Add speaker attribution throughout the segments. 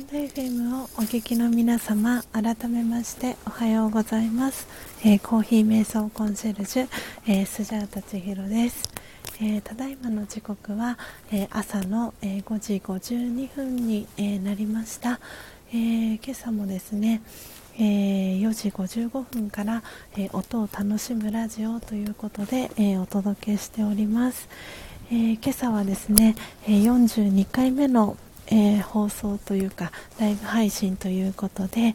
Speaker 1: ド FM をお聞きの皆様改めましておはようございます、えー、コーヒー瞑想コンシェルジュ、えー、スジャータチヒロです、えー、ただいまの時刻は、え朝の、え5時52分に、えなりました、え今朝もですねえー、4時55分から、えー、音を楽しむラジオということで、えー、お届けしております、え今朝はですね、え42回目のえー、放送というかライブ配信ということで、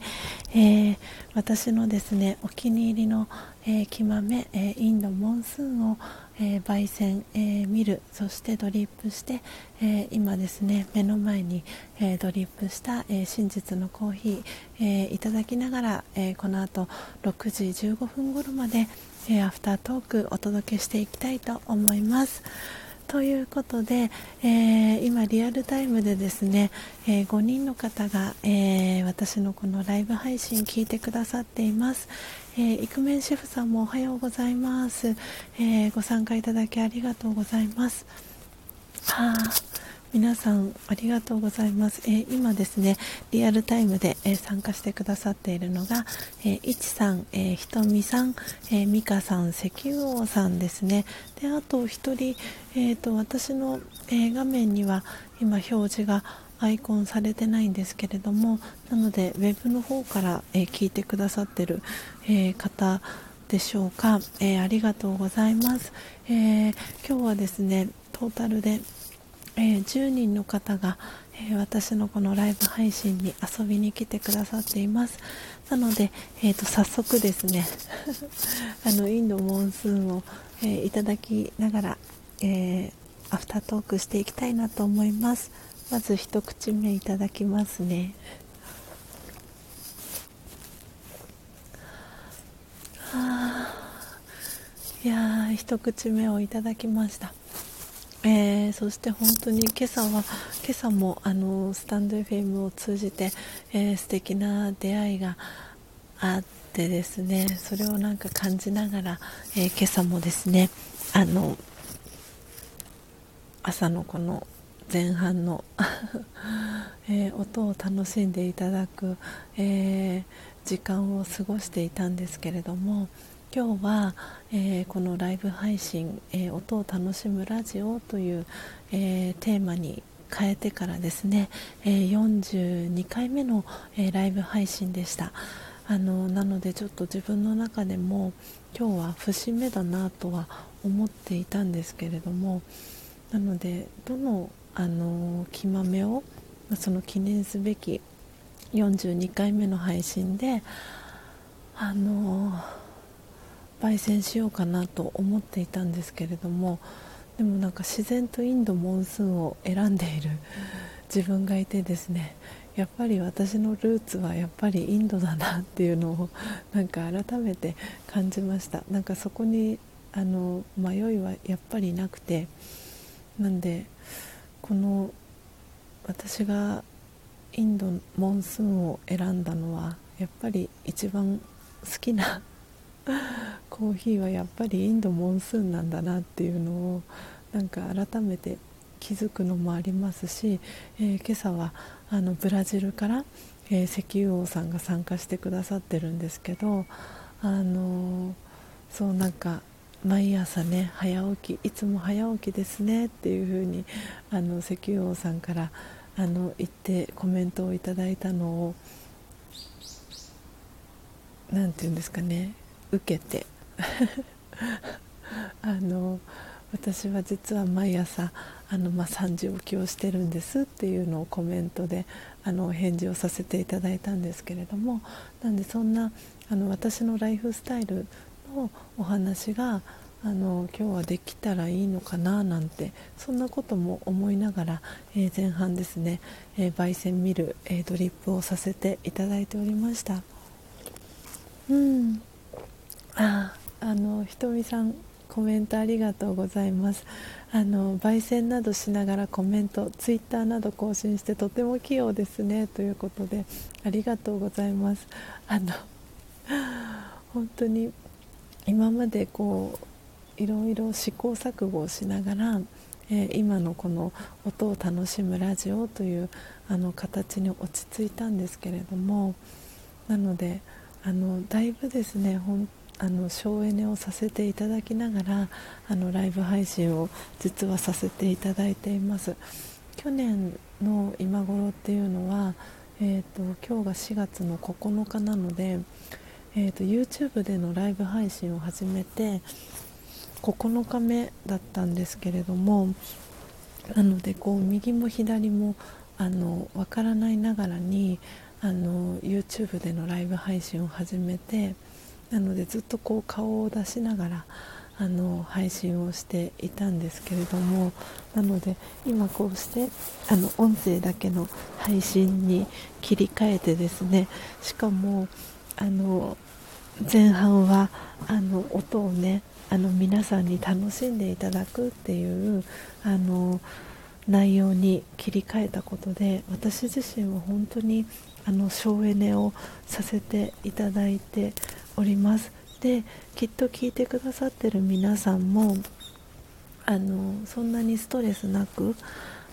Speaker 1: えー、私のですねお気に入りの、えー、木豆、えインドモンスーンを、え焙煎、え見るそしてドリップして、え今ですね目の前に、えドリップした、え真実のコーヒー、えいただきながら、えこの後6時15分頃まで、アフタートークお届けしていきたいと思います。ということで、えー、今リアルタイムでですね、えー、5人の方が、えー、私のこのライブ配信聞いてくださっています、えイクメンシェフさんもおはようございます、えご参加いただきありがとうございます。はあ。皆さんありがとうございます、えー、今ですねリアルタイムで、えー、参加してくださっているのが、えー、いちさん、えー、ひとみさん、えー、みかさん、石油王さんですね。であと1人、えーと、私の、え画面には今表示がアイコンされてないんですけれどもなのでウェブの方から、え聞いてくださってる、え方でしょうか、えありがとうございます、え今日はですねトータルでえー、10人の方が、えー、私のこのライブ配信に遊びに来てくださっています。なので、えーと、早速ですね あのインドモンスーンを、えー、いただきながら、えアフタートークしていきたいなと思います。まず一口目いただきますね。いや一口目をいただきました。えー、そして本当に今朝は今朝もあのスタンド FM を通じて、えー、素敵な出会いがあってですねそれをなんか感じながら、えー、今朝もですねあの朝のこの前半の えー、音を楽しんでいただく、えー、時間を過ごしていたんですけれども今日は、えー、このライブ配信、えー、音を楽しむラジオという、えー、テーマに変えてからですね、え42回目の、えライブ配信でした。あのなのでちょっと自分の中でも今日は節目だなとは思っていたんですけれどもなのでどのあの木豆をその記念すべき42回目の配信であの焙煎しようかなと思っていたんですけれどもでもなんか自然とインドモンスーンを選んでいる自分がいてですねやっぱり私のルーツはやっぱりインドだなっていうのをなんか改めて感じました。なんかそこにあの迷いはやっぱりなくてなんでこの私がインドモンスーンを選んだのはやっぱり一番好きなコーヒーはやっぱりインドモンスーンなんだなっていうのをなんか改めて気づくのもありますし、えー、今朝はあのブラジルから、えー、石油王さんが参加してくださってるんですけど、あのー、そうなんか毎朝ね早起きいつも早起きですねっていう風にあに石油王さんからあの言ってコメントをいただいたのを何て言うんですかね受けて あの私は実は毎朝あの、まあ、3時起きをしてるんですっていうのをコメントであの返事をさせていただいたんですけれどもなんでそんなあの私のライフスタイルのお話があの今日はできたらいいのかななんてそんなことも思いながら、えー、前半ですね、えー、焙煎ミル、えー、ドリップをさせていただいておりました。うんああのひとみさんコメントありがとうございます。あの焙煎などしながらコメントツイッターなど更新してとても器用ですね。ということでありがとうございます。あの本当に今までこういろいろ試行錯誤をしながら、えー、今のこの音を楽しむラジオというあの形に落ち着いたんですけれどもなのであのだいぶですねほんあの省エネをさせていただきながらあのライブ配信を実はさせていただいています。去年の今頃っていうのは、えーと、今日が4月の9日なので、えーと、YouTube でのライブ配信を始めて9日目だったんですけれどもなのでこう右も左もあの分からないながらにあの YouTube でのライブ配信を始めてなのでずっとこう顔を出しながらあの配信をしていたんですけれどもなので今こうしてあの音声だけの配信に切り替えてですねしかもあの前半はあの音をねあの皆さんに楽しんでいただくっていうあの内容に切り替えたことで私自身は本当にあの省エネをさせていただいております。できっと聞いてくださってる皆さんもあのそんなにストレスなく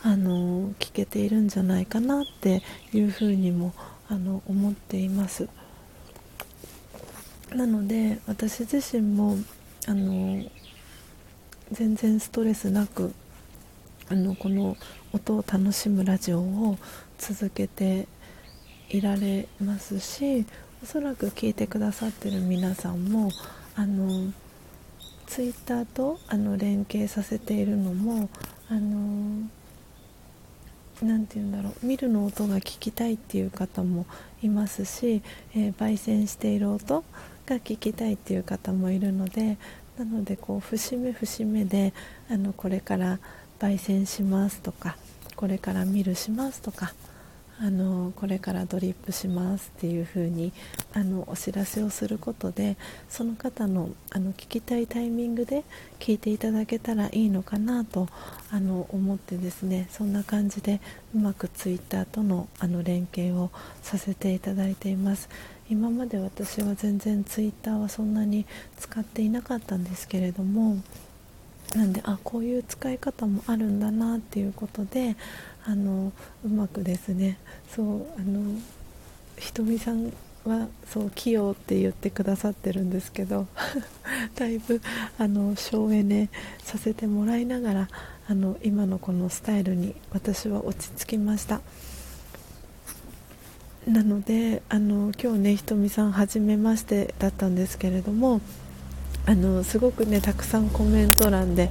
Speaker 1: あの聞けているんじゃないかなっていうふうにもあの思っています。なので私自身もあの全然ストレスなくあのこの音を楽しむラジオを続けていられますしおそらく聞いてくださってる皆さんもあのツイッターとあの連携させているのもあの何て言うんだろう見るの音が聞きたいっていう方もいますし、えー、焙煎している音が聞きたいっていう方もいるのでなのでこう節目節目であのこれから焙煎しますとかこれから見るしますとかあのこれからドリップしますっていう風にあにお知らせをすることでその方のあの聞きたいタイミングで聞いていただけたらいいのかなとあの思ってですねそんな感じでうまく Twitter とのあの連携をさせていただいています。今まで私は全然 Twitter はそんなに使っていなかったんですけれどもなんであこういう使い方もあるんだなっていうことであのうまくですねそうあのひとみさんはそう器用って言ってくださってるんですけど だいぶあの省エネさせてもらいながらあの今のこのスタイルに私は落ち着きました。なのであの今日ねひとみさんはじめましてだったんですけれどもあのすごくねたくさんコメント欄で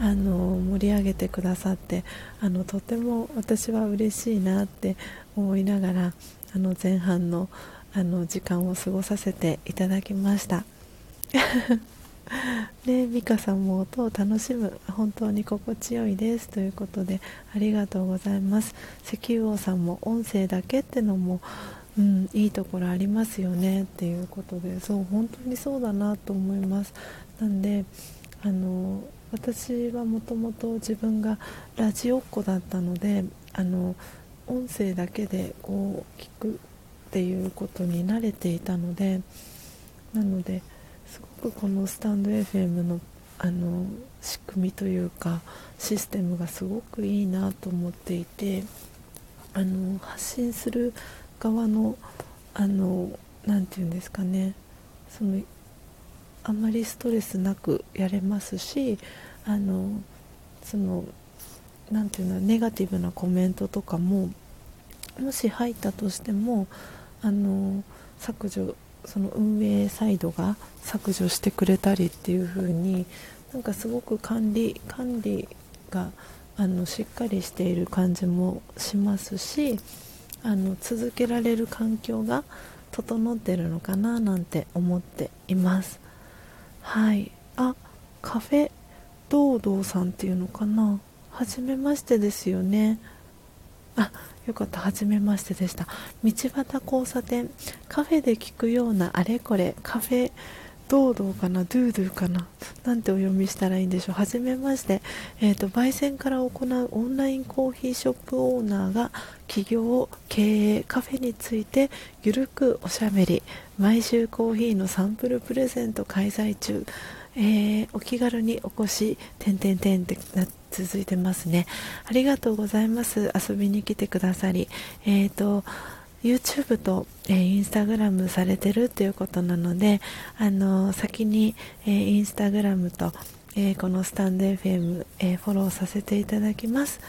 Speaker 1: あの盛り上げてくださってあのとても私は嬉しいなって思いながらあの前半のあの時間を過ごさせていただきました。で美香さんも音を楽しむ本当に心地よいです。ということでありがとうございます。石油王さんも音声だけってのもうん、いいところありますよね。っていうことでそう本当にそうだなと思います。なんであの私はもともと自分がラジオっ子だったのであの音声だけでこう聞くっていうことに慣れていたのでなのですごくこのスタンド FM のあの仕組みというかシステムがすごくいいなと思っていてあの発信する側のあの何て言うんですかねそのあんまりストレスなくやれますしあのその何て言うのネガティブなコメントとかももし入ったとしてもあの削除その運営サイドが削除してくれたりっていう風になんかすごく管理管理があのしっかりしている感じもしますしあの続けられる環境が整ってるのかななんて思っています。はい。あカフェ堂々さんっていうのかな。初めましてですよね。あよかった初めましてでした。道端交差点。カフェで聞くようなあれこれ。カフェドードーかなドゥードゥかななんてお読みしたらいいんでしょうはじめまして、えーと、焙煎から行うオンラインコーヒーショップオーナーが起業経営カフェについてゆるくおしゃべり毎週コーヒーのサンプルプレゼント開催中えー、お気軽にお越し、てんてんてんって続いてますね。ありがとうございます。遊びに来てくださり。えっ、ー、と、YouTube と、えー、Instagram されてるっていうことなので、あの先に、えー、Instagram と、えー、このスタンド FM、えー、フォローさせていただきます。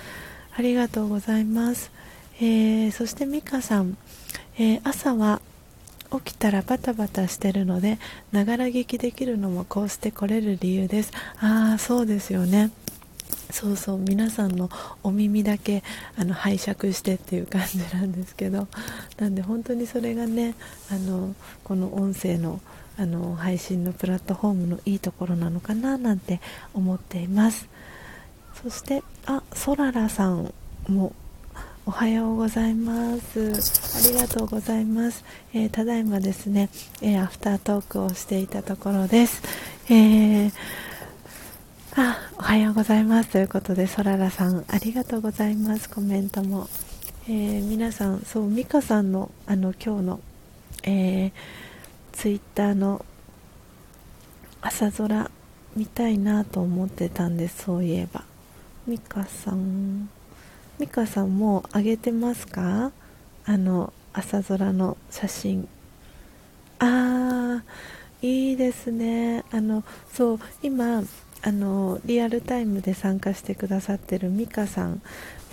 Speaker 1: ありがとうございます。えー、そしてミカさん、え朝は起きたらバタバタしてるのでながら聞きできるのもこうして来れる理由ですああそうですよねそうそう皆さんのお耳だけあの拝借してっていう感じなんですけど なんで本当にそれがねあのこの音声のあの配信のプラットフォームのいいところなのかななんて思っています。そしてあソララさんもおはようございます。ありがとうございます、えー、ただいまですね、えー、アフタートークをしていたところです、えー、あおはようございます。ということでそららさんありがとうございます。コメントも、えー、皆さんそう美香さんのあの今日の、えー、ツイッターの朝空見たいなと思ってたんです。そういえば。美香さん。美香さんも上げてますか？あの朝空の写真。あーいいですね。あのそう今あのリアルタイムで参加してくださってる美香さん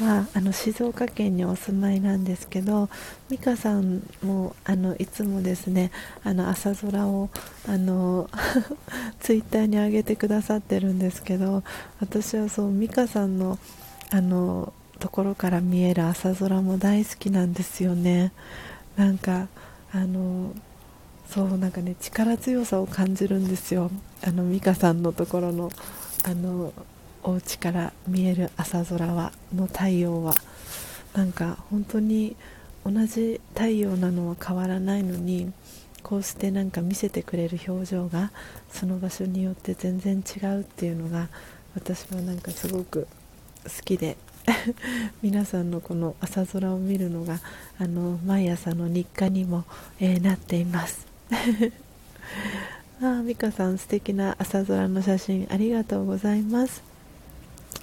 Speaker 1: はあの静岡県にお住まいなんですけど美香さんもあのいつもですねあの朝空をあの ツイッターに上げてくださってるんですけど私はそう美香さんのあのところから見える朝空も大好きなんですよね。なんかあのそうなんかね力強さを感じるんですよ。あの美香さんのところのあのお家から見える朝空はの太陽は。なんか本当に同じ太陽なのは変わらないのにこうしてなんか見せてくれる表情がその場所によって全然違うっていうのが私はなんかすごく好きで。皆さんのこの朝空を見るのがあの毎朝の日課にも、えー、なっています。あ美香さん素敵な朝空の写真ありがとうございます。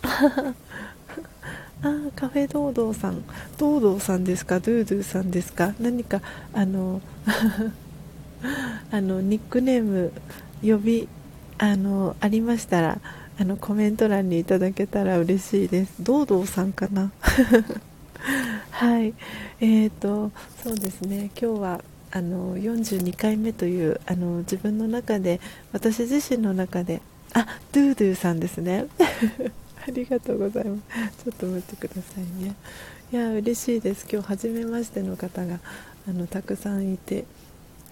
Speaker 1: あカフェドードーさん。ドードーさんですか？ドゥードゥーさんですか？何かあの あのニックネーム呼びあのありましたらあのコメント欄にいただけたら嬉しいです。堂々さんかな？はい。えーとそうですね。今日はあの42回目というあの自分の中で私自身の中であドゥードゥさんですね。ありがとうございます。ちょっと待ってくださいね。いや嬉しいです。今日初めましての方があのたくさんいて。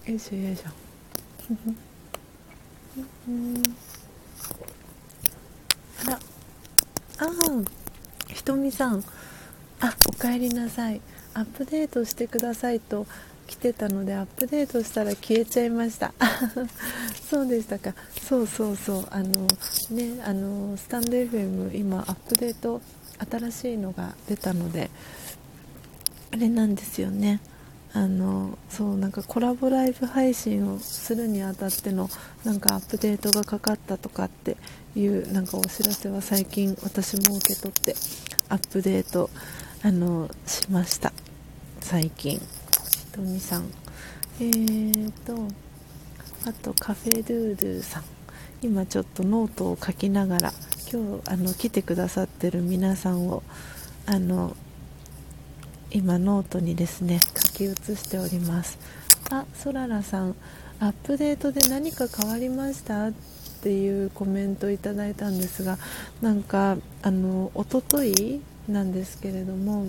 Speaker 1: よいしょよいしょ。う んあら。あひとみさん。あおかえりなさい。アップデートしてくださいと来てたのでアップデートしたら消えちゃいました。そうでしたか。そうそうそう。あのねあのスタンド FM 今アップデート新しいのが出たのであれなんですよね。あのそうなんかコラボライブ配信をするにあたってのなんかアップデートがかかったとかっていうなんかお知らせは最近私も受け取ってアップデートあのしました。最近。とみさん。えーとあとカフェドゥードゥさん。今ちょっとノートを書きながら今日あの来てくださってる皆さんをあの今ノートにですね書き写しております。あそららさん。アップデートで何か変わりました？っていうコメントをいただいたんですがなんかあの一昨日なんですけれども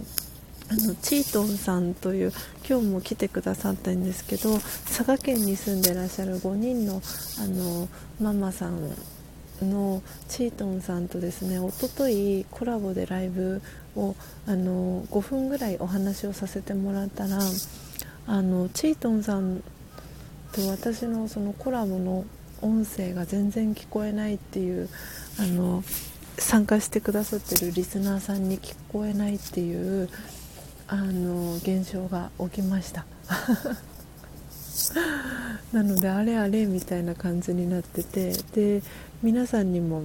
Speaker 1: あのチートンさんという今日も来てくださったんですけど佐賀県に住んでらっしゃる5人のあのママさんのチートンさんとですね一昨日コラボでライブをあの5分ぐらいお話をさせてもらったらあのチートンさんと私のそのコラボの音声が全然聞こえないっていうあの参加してくださってるリスナーさんに聞こえないっていうあの現象が起きました。なのであれあれみたいな感じになっててで皆さんにも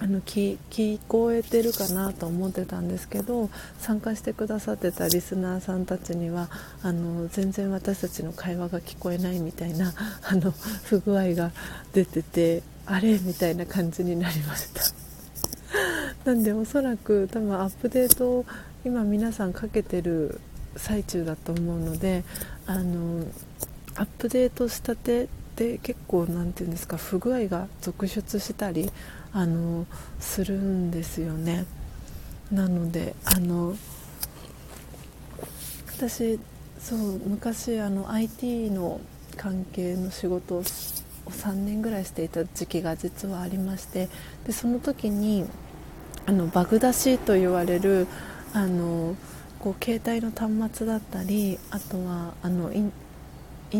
Speaker 1: あの聞聞こえてるかなと思ってたんですけど参加してくださってたリスナーさんたちにはあの全然私たちの会話が聞こえないみたいな あの不具合が出ててあれみたいな感じになりました。なんでおそらく多分アップデート今皆さんかけてる最中だと思うのであのアップデートしたてで結構何て言うんですか不具合が続出したりあのするんですよね。なのであの私そう昔あの IT の関係の仕事を3年ぐらいしていた時期が実はありましてでその時にあのバグ出しと言われるあのこう携帯の端末だったりあとはあのイン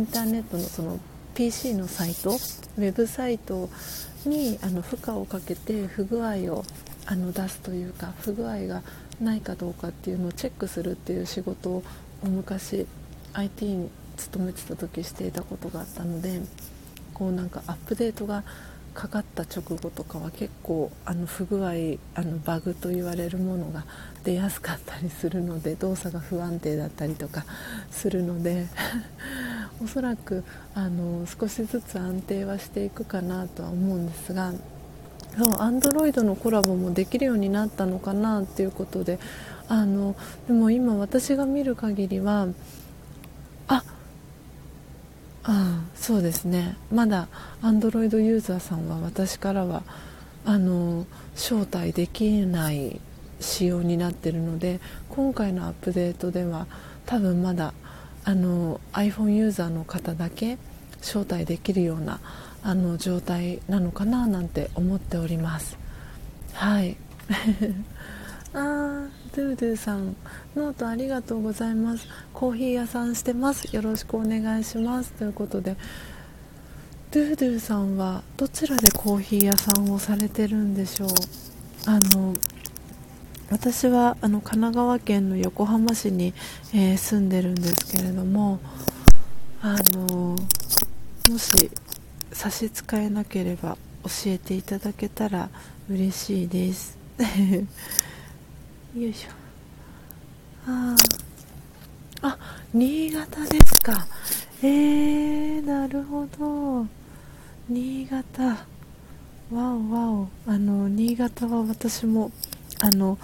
Speaker 1: ターネットのその PC のサイトウェブサイトにあの負荷をかけて不具合をあの出すというか不具合がないかどうかっていうのをチェックするっていう仕事を昔 IT に勤めてた時していたことがあったのでこうなんかアップデートがかかった直後とかは結構あの不具合あのバグと言われるものが出やすかったりするので動作が不安定だったりとかするので おそらくあの少しずつ安定はしていくかなとは思うんですがそうアンドロイドのコラボもできるようになったのかなっていうことであのでも今私が見る限りはあそうですね。まだアンドロイドユーザーさんは私からはあの招待できない仕様になってるので今回のアップデートでは多分まだあの iPhone ユーザーの方だけ招待できるようなあの状態なのかななんて思っております。はい。あドゥドゥさんノートありがとうございます。コーヒー屋さんしてます。よろしくお願いします。ということでドゥードゥさんはどちらでコーヒー屋さんをされてるんでしょう？あの私はあの神奈川県の横浜市に、えー、住んでるんですけれどもあのもし差し支えなければ教えていただけたら嬉しいです。よいしょ。ああ新潟ですか。えー、なるほど。新潟。わおわお。あの新潟は私もあの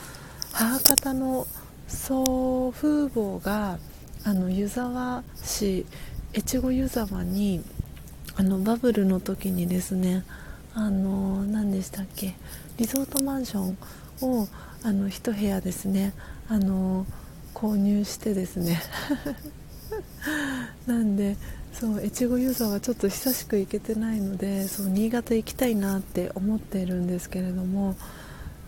Speaker 1: 母方の祖父母があの湯沢市越後湯沢にあのバブルの時にですねあの何でしたっけ。リゾートマンションをあの1部屋ですね。あの購入してですね。なんでそう越後湯沢ちょっと久しく行けてないのでそう新潟行きたいなって思っているんですけれども。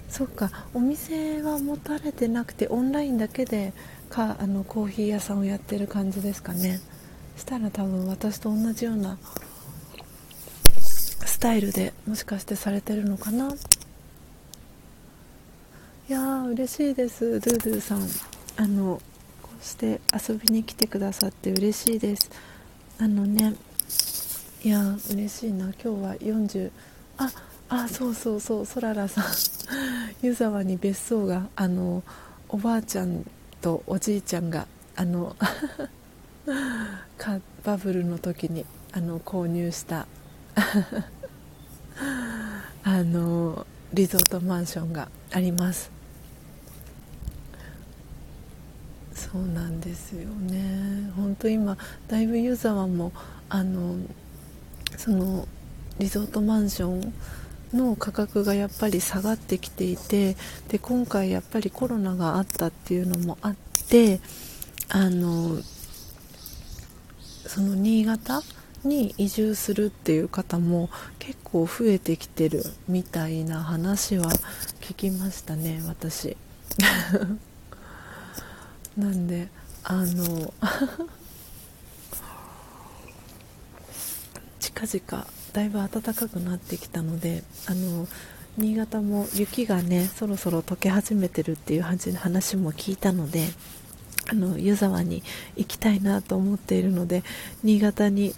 Speaker 1: そっかお店は持たれてなくてオンラインだけでかあのコーヒー屋さんをやってる感じですかね。したら多分私と同じようなスタイルでもしかしてされてるのかな。いやー嬉しいです。ドゥドゥさん。あのこうして遊びに来てくださって嬉しいです。あのねいやー嬉しいな。今日は40ああそうそうそう。そららさん。湯沢に別荘があのおばあちゃんとおじいちゃんがあの バブルの時にあの購入した あのリゾートマンションがあります。そうなんですよね。本当今だいぶ湯沢もあのそのリゾートマンションの価格がやっぱり下がってきていてで今回やっぱりコロナがあったっていうのもあってあのその新潟に移住するっていう方も結構増えてきてるみたいな話は聞きましたね私。なんであの 近々だいぶ暖かくなってきたのであの新潟も雪がねそろそろ溶け始めてるっていう話も聞いたのであの湯沢に行きたいなと思っているので新潟に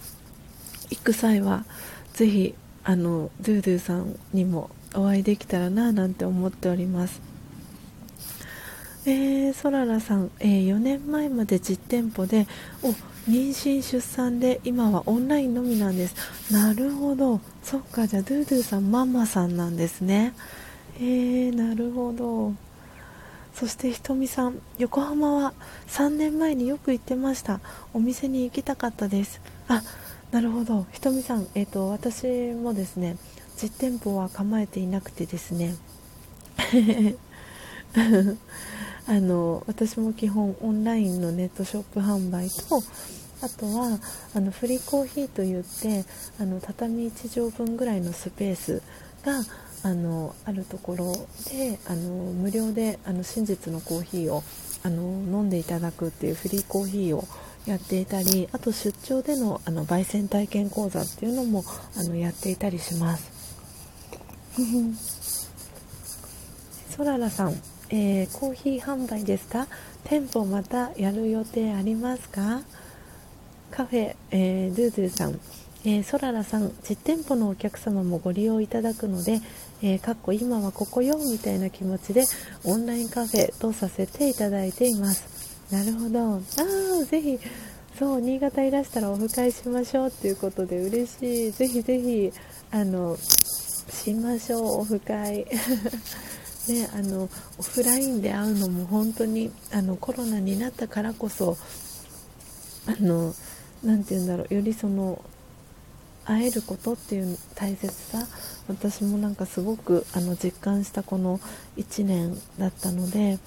Speaker 1: 行く際はぜひあのドゥドゥさんにもお会いできたらななんて思っております。えー、そららさん、えー、4年前まで実店舗でお妊娠出産で今はオンラインのみなんです。なるほど。そっかじゃあドゥドゥさんママさんなんですね。えー、なるほど。そしてひとみさん横浜は3年前によく行ってました。お店に行きたかったです。あなるほど。ひとみさんえっ、ー、と私もですね実店舗は構えていなくてですね。あの私も基本オンラインのネットショップ販売とあとはあのフリーコーヒーといってあの畳1畳分ぐらいのスペースがあのあるところであの無料であの真実のコーヒーをあの飲んでいただくっていうフリーコーヒーをやっていたりあと出張でのあの焙煎体験講座っていうのもあのやっていたりします。そららさんえー、コーヒー販売ですか？店舗またやる予定ありますか？カフェ、えー、ドゥドゥさん、えー、ソララさん実店舗のお客様もご利用いただくので、えー、かっこ今はここよみたいな気持ちでオンラインカフェとさせていただいています。なるほど。ああぜひそう新潟いらしたらオフ会しましょうっていうことで嬉しい。ぜひぜひあのしましょうオフ会。ね、あのオフラインで会うのも本当にあのコロナになったからこそあのなて言うんだろうよりその会えることっていう大切さ私もなんかすごくあの実感したこの1年だったので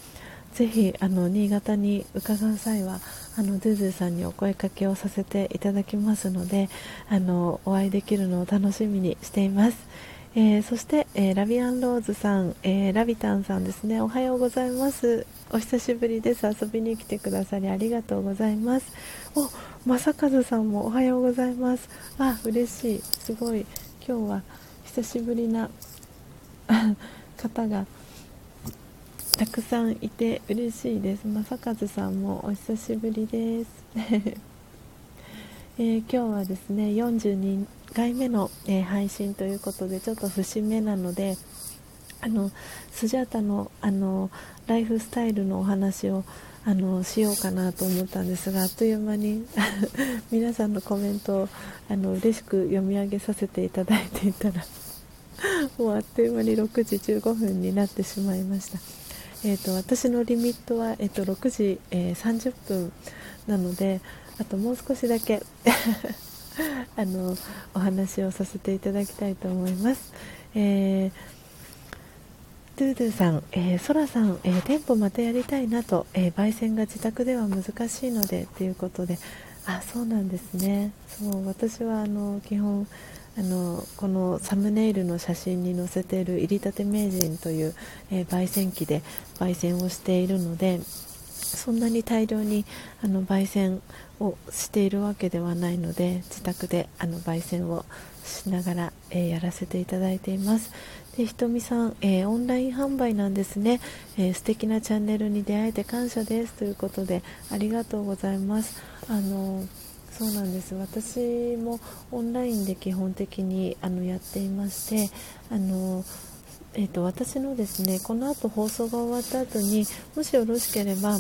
Speaker 1: ぜひあの新潟に伺う際はあのドゥドゥさんにお声かけをさせていただきますのであのお会いできるのを楽しみにしています。えー、そして、えー、ラビアンローズさん、えー、ラビタンさんですね。おはようございます。お久しぶりです。遊びに来てくださりありがとうございます。お正和さんもおはようございます。あ嬉しい。すごい。今日は久しぶりな 方がたくさんいて嬉しいです。正和さんもお久しぶりです、えー、今日はですね42回目の、えー、配信ということでちょっと節目なのであのスジャータのあのライフスタイルのお話をあのしようかなと思ったんですがあっという間に 皆さんのコメントをあの嬉しく読み上げさせていただいていたら もうあっという間に6時15分になってしまいました。えーと、私のリミットは、えーと、6時、えー、30分なのであともう少しだけ あのお話をさせていただきたいと思います。えードゥドゥさん、えー、ソラさん、えー、店舗またやりたいなと、えー、焙煎が自宅では難しいのでということで、あ、そうなんですね。そう私はあの基本あのこのサムネイルの写真に載せている入りたて名人という、え焙煎機で焙煎をしているので、そんなに大量にあの焙煎をしているわけではないので自宅であの焙煎をしながら、えー、やらせていただいています。でひとみさん、えー、オンライン販売なんですね、えー、素敵なチャンネルに出会えて感謝です。ということでありがとうございます。あのそうなんです。私もオンラインで基本的にあのやっていましてあのえーと、私のですねこの後放送が終わった後にもしよろしければ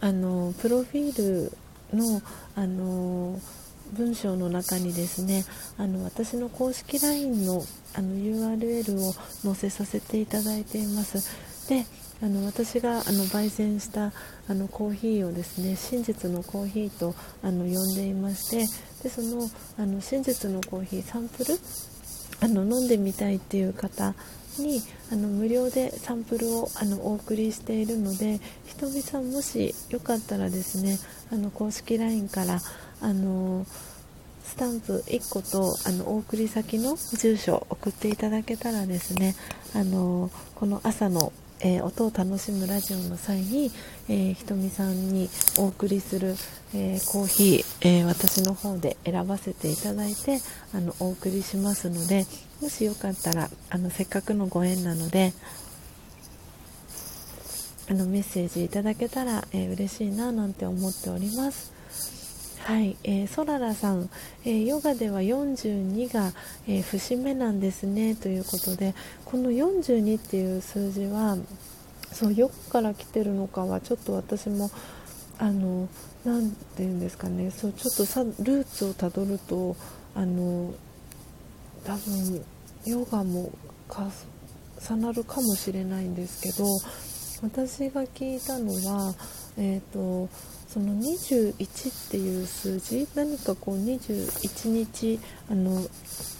Speaker 1: あのプロフィールのあの文章の中にですねあの私の公式 LINE のあの URL を載せさせていただいています。であの私があの焙煎したあのコーヒーをですね真実のコーヒーとあの呼んでいましてでそのあの真実のコーヒーサンプルあの飲んでみたいっていう方にあの無料でサンプルをあのお送りしているのでひとみさんもしよかったらですねあの公式 LINE からあのスタンプ1個とあのお送り先の住所を送っていただけたらですねあのこの朝のえー、音を楽しむラジオの際に、えー、ひとみさんにお送りする、えー、コーヒー、え私の方で選ばせていただいてあのお送りしますのでもしよかったらあのせっかくのご縁なのであのメッセージいただけたら、えー、嬉しいななんて思っております。はい、えー、ソララさん、えー、ヨガでは42が、えー、節目なんですねということでこの42っていう数字はそうヨガから来てるのかはちょっと私もあのなんて言うんですかねそうちょっとさルーツをたどるとあの多分ヨガも重なるかもしれないんですけど私が聞いたのは、えーとその21っていう数字何かこう21日あの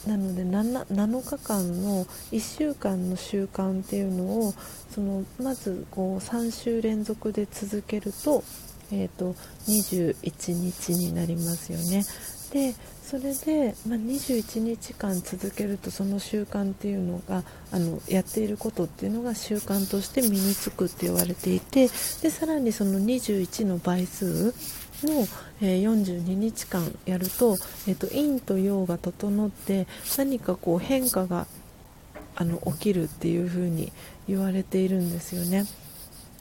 Speaker 1: なので 7, 7日間の1週間の習慣っていうのをそのまずこう3週連続で続けると,、えーと、21日になりますよね。でそれで、まあ、21日間続けるとその習慣っていうのがあのやっていることっていうのが習慣として身につくって言われていてでさらにその21の倍数の、えー、42日間やると,、えーと、陰と陽が整って何かこう変化があの起きるっていう風に言われているんですよね。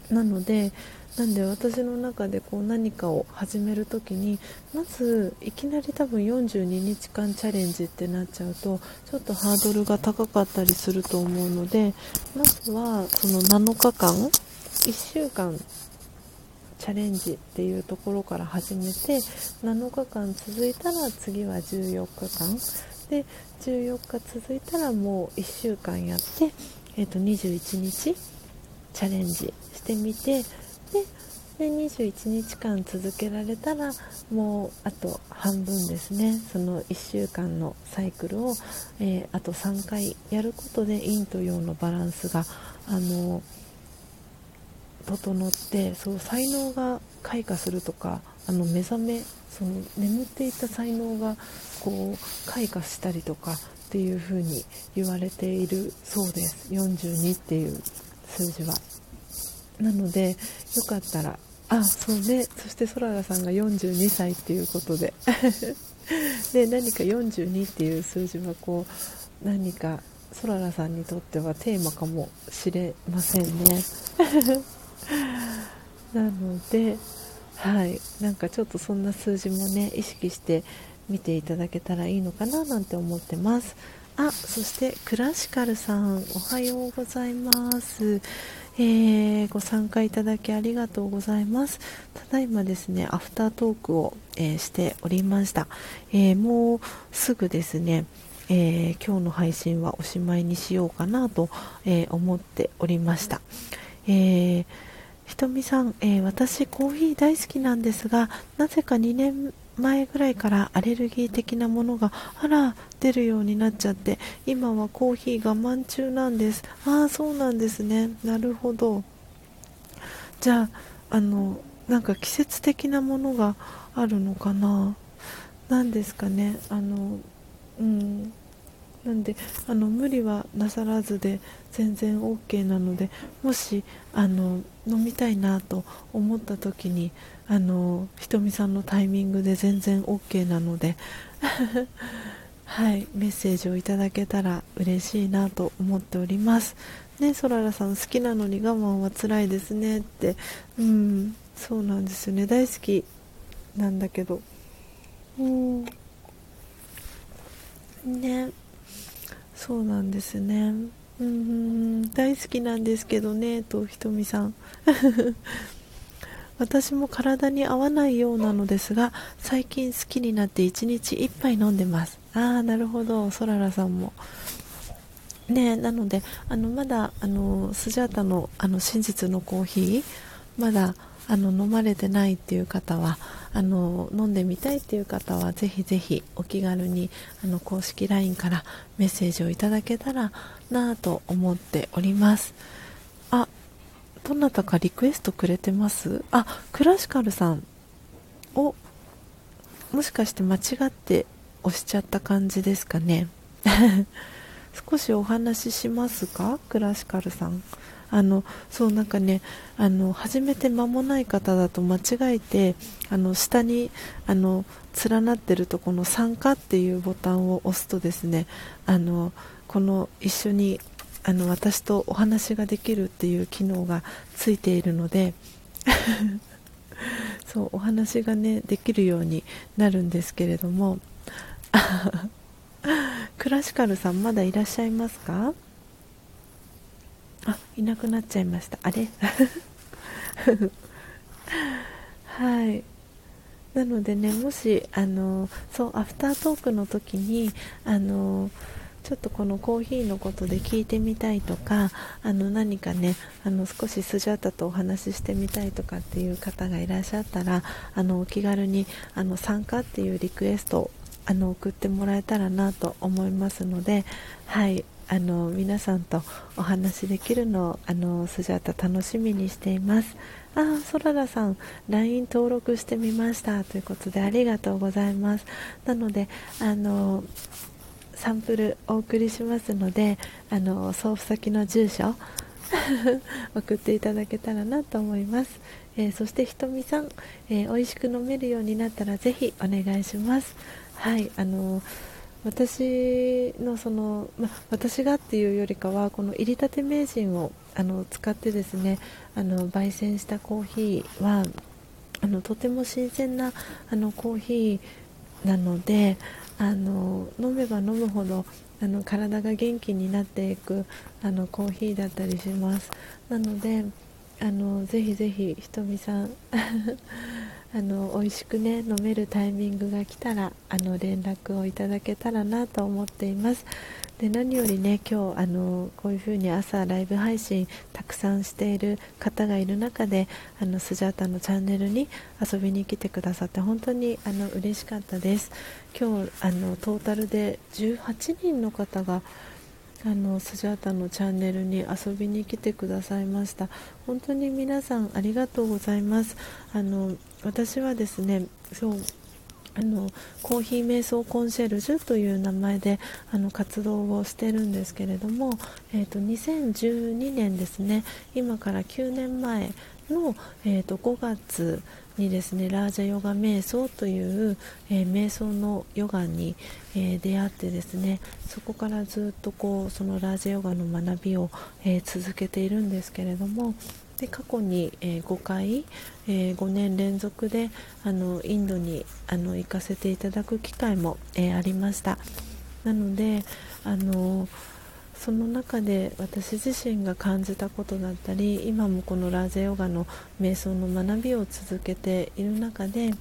Speaker 1: なのでなんで私の中でこう何かを始める時にまずいきなり多分42日間チャレンジってなっちゃうとちょっとハードルが高かったりすると思うのでまずはその7日間1週間チャレンジっていうところから始めて7日間続いたら次は14日間。で14日続いたらもう1週間やって、えー、と21日チャレンジしてみてで21日間続けられたらもうあと半分ですねその1週間のサイクルを、えー、あと3回やることで陰と陽のバランスがあの整ってそう才能が開花するとかあの目覚めその眠っていた才能がこう開花したりとかっていう風に言われているそうです42っていう数字は。なのでよかったらあそうね。そしてそららさんが42歳っていうことで。で何か42っていう数字はこう何かそららさんにとってはテーマかもしれませんね。なのではい。なんかちょっとそんな数字もね意識して見ていただけたらいいのかななんて思ってます。あそしてクラシカルさんおはようございます。えー、ご参加いただきありがとうございます。ただいまですね、アフタートークを、えー、しておりました。えー、もうすぐですね、え今日の配信はおしまいにしようかなと、え思っておりました。えひとみさん、え私コーヒー大好きなんですが、なぜか2年前ぐらいからアレルギー的なものがあら出るようになっちゃって今はコーヒー我慢中なんです。ああそうなんですね。なるほど。じゃああのなんか季節的なものがあるのかな？何ですかね。あのうん。なんであの無理はなさらずで全然 OK なのでもしあの飲みたいなと思った時にあのひとみさんのタイミングで全然 OK なので はいメッセージをいただけたら嬉しいなと思っております。ねそららさん好きなのに我慢は辛いですねって。うんそうなんですよね。大好きなんだけど。うん。ね。そうなんですね。うん。大好きなんですけどねとひとみさん。私も体に合わないようなのですが最近好きになって1日1杯飲んでます。ああなるほど。そららさんも。ねなのであのまだあのスジャータのあの真実のコーヒーまだあの飲まれてないっていう方はあの飲んでみたいっていう方はぜひぜひお気軽にあの公式 LINE からメッセージをいただけたらなと思っております。どなたかリクエストくれてます？あクラシカルさん。おもしかして間違って押しちゃった感じですかね？少しお話ししますか？クラシカルさん。あのそうなんかねあの始めて間もない方だと間違えてあの下にあの連なってるとこの参加っていうボタンを押すとですねあのこの一緒にあの私とお話ができるっていう機能がついているので そうお話がねできるようになるんですけれども クラシカルさんまだいらっしゃいますか？あいなくなっちゃいました。あれ？はい。なのでねもしあのそうアフタートークの時にあのちょっとこのコーヒーのことで聞いてみたいとかあの何かねあの少しスジャータとお話ししてみたいとかっていう方がいらっしゃったらあのお気軽にあの参加っていうリクエストあの送ってもらえたらなと思いますので、はいあの皆さんとお話しできるのをあのスジャータ楽しみにしています。あソララさん LINE 登録してみましたということでありがとうございます。なのであのサンプルお送りしますのであの送付先の住所 送っていただけたらなと思います、えー、そしてひとみさん、えー、美味しく飲めるようになったらぜひお願いします。はいあの私のその、ま、私がっていうよりかはこの入りたて名人をあの使ってですねあの焙煎したコーヒーはあのとても新鮮なあのコーヒーなのであの飲めば飲むほどあの体が元気になっていくあのコーヒーだったりします。なのであのぜひぜひひとみさんあの美味しくね飲めるタイミングが来たらあの連絡をいただけたらなと思っています。で何よりね今日あのこういう風に朝ライブ配信たくさんしている方がいる中であのスジャータのチャンネルに遊びに来てくださって本当にあの嬉しかったです。今日あのトータルで18人の方があのスジャータのチャンネルに遊びに来てくださいました。本当に皆さんありがとうございます。あの私はですねそうあのコーヒー瞑想コンシェルジュという名前であの活動をしてるんですけれども、えーと、2012年ですね。今から9年前の、えーと、5月にですねラージャヨガ瞑想という、えー、瞑想のヨガに、えー、出会ってですねそこからずっとこうそのラージャヨガの学びを、えー、続けているんですけれどもで過去に、え5回、え5年連続であのインドにあの行かせていただく機会も、えありました。なのであのその中で私自身が感じたことだったり今もこのラージェヨガの瞑想の学びを続けている中で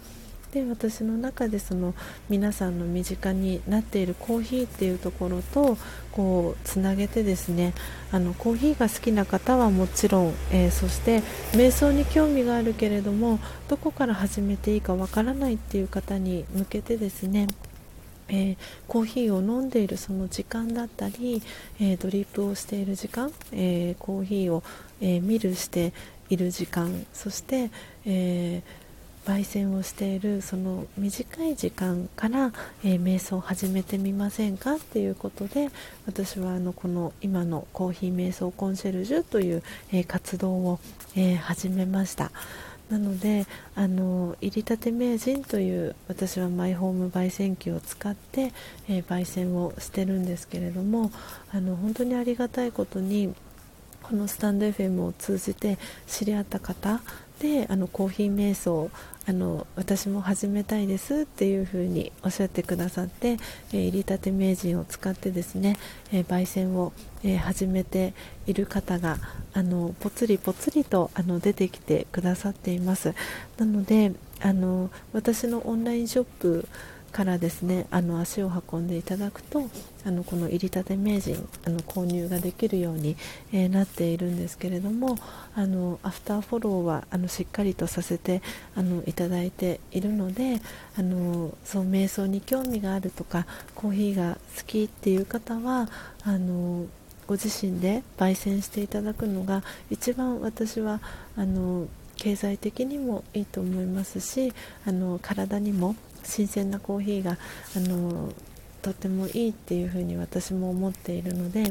Speaker 1: で私の中でその皆さんの身近になっているコーヒーっていうところとこうつなげてですねあのコーヒーが好きな方はもちろん、えー、そして瞑想に興味があるけれどもどこから始めていいかわからないっていう方に向けてですねえー、コーヒーを飲んでいるその時間だったり、えー、ドリップをしている時間、えー、コーヒーを、え見るしている時間そして、え焙煎をしているその短い時間から、えー、瞑想を始めてみませんかっていうことで私はあのこの今のコーヒー瞑想コンシェルジュという、えー、活動を、えー、始めました。なのであの入りたて名人という私はマイホーム焙煎機を使って、え焙煎をしてるんですけれどもあの本当にありがたいことにこのスタンド FM を通じて知り合った方であのコーヒー瞑想あの私も始めたいですっていうふうにおっしゃってくださって、えー、入りたて名人を使ってですね、えー、焙煎を、えー、始めている方があのぽつりぽつりとあの出てきてくださっています。なのであの私のオンラインショップからですねあの足を運んでいただくとあのこの入りたて名人あの購入ができるように、えー、なっているんですけれどもあのアフターフォローはあのしっかりとさせてあのいただいているのであのそう瞑想に興味があるとかコーヒーが好きっていう方はあのご自身で焙煎していただくのが一番私はあの経済的にもいいと思いますしあの体にも新鮮なコーヒーがあのとてもいいっていうふうに私も思っているので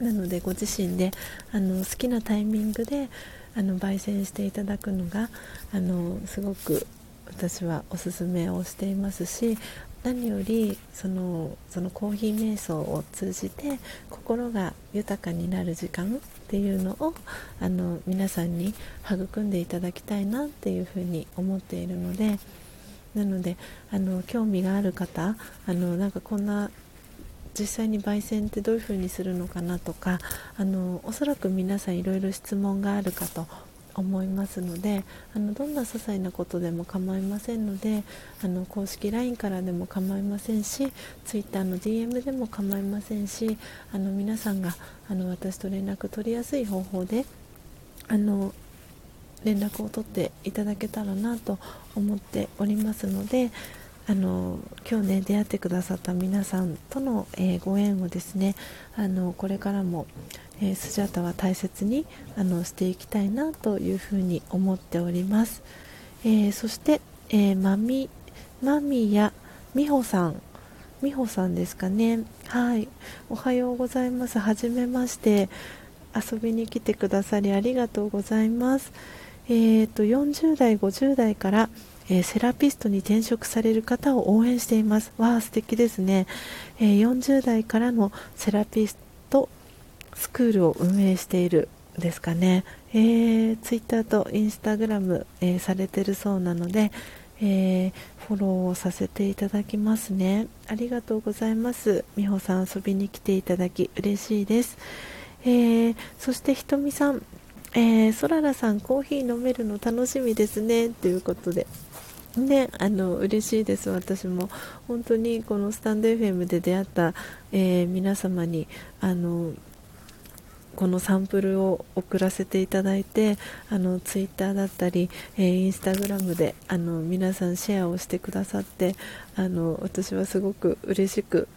Speaker 1: なのでご自身であの好きなタイミングであの焙煎していただくのがあのすごく私はおすすめをしていますし何よりそのそのコーヒー瞑想を通じて心が豊かになる時間っていうのをあの皆さんに育んでいただきたいなっていうふうに思っているのでなのであの興味がある方あのなんかこんな実際に焙煎ってどういうふうにするのかなとかあのおそらく皆さんいろいろ質問があるかと思いますのであのどんな些細なことでも構いませんのであの公式 LINE からでも構いませんし Twitter の DM でも構いませんしあの皆さんがあの私と連絡取りやすい方法であの連絡を取っていただけたらなと思っておりますのであの今日ね出会ってくださった皆さんとの、えー、ご縁をですねあのこれからも、えー、スジャタは大切にあのしていきたいなというふうに思っております、えー、そして、えー、まみまみやみほさん。みほさんですかね。はい。おはようございます。はじめまして。遊びに来てくださりありがとうございます。えーと40代50代からえー、セラピストに転職される方を応援しています。わあ、素敵ですね、えー、40代からのセラピストスクールを運営しているですかね、えー、ツイッターとインスタグラム、えー、されてるそうなので、えー、フォローをさせていただきますね。ありがとうございます。美穂さん遊びに来ていただき嬉しいです、えー、そしてひとみさん。えー、そららさんコーヒー飲めるの楽しみですね。ということで。ね、あの嬉しいです、私も本当にこのスタンド FM で出会った、えー、皆様にあのこのサンプルを送らせていただいてあのツイッターだったり、えー、インスタグラムであの皆さんシェアをしてくださってあの私はすごく嬉しく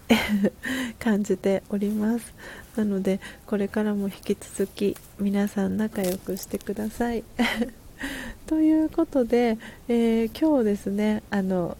Speaker 1: 感じております。なのでこれからも引き続き皆さん仲良くしてください。ということで、えー、今日ですねあの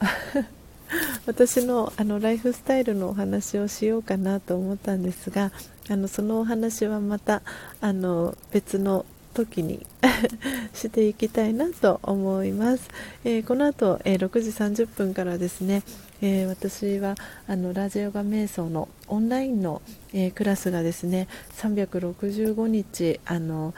Speaker 1: 私のあのライフスタイルのお話をしようかなと思ったんですがあのそのお話はまたあの別の時に していきたいなと思います、えー、この後、えー、6時30分からですね、えー、私はあのラジオガ瞑想のオンラインの、えクラスがですね365日あの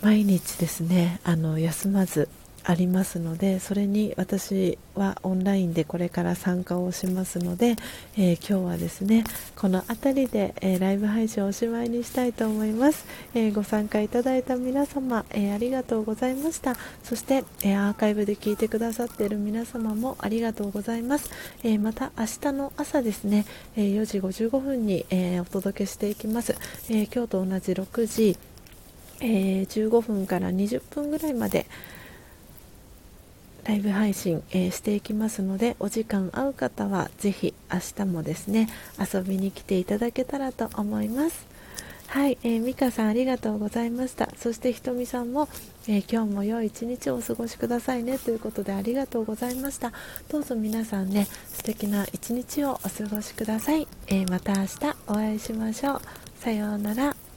Speaker 1: 毎日ですねあの休まずありますのでそれに私はオンラインでこれから参加をしますので、えー、今日はですねこの辺りで、えー、ライブ配信をおしまいにしたいと思います、えー、ご参加いただいた皆様、えありがとうございました。そして、えアーカイブで聞いてくださっている皆様もありがとうございます、えまた明日の朝ですね、え4時55分に、えお届けしていきます、え今日と同じ6時えー、15分から20分ぐらいまでライブ配信、えー、していきますのでお時間合う方はぜひ明日もですね遊びに来ていただけたらと思います。はい、えー、美香さんありがとうございました。そしてひとみさんも、えー、今日も良い一日をお過ごしくださいねということでありがとうございました。どうぞ皆さんね素敵な一日をお過ごしください、えー、また明日お会いしましょう。さようなら。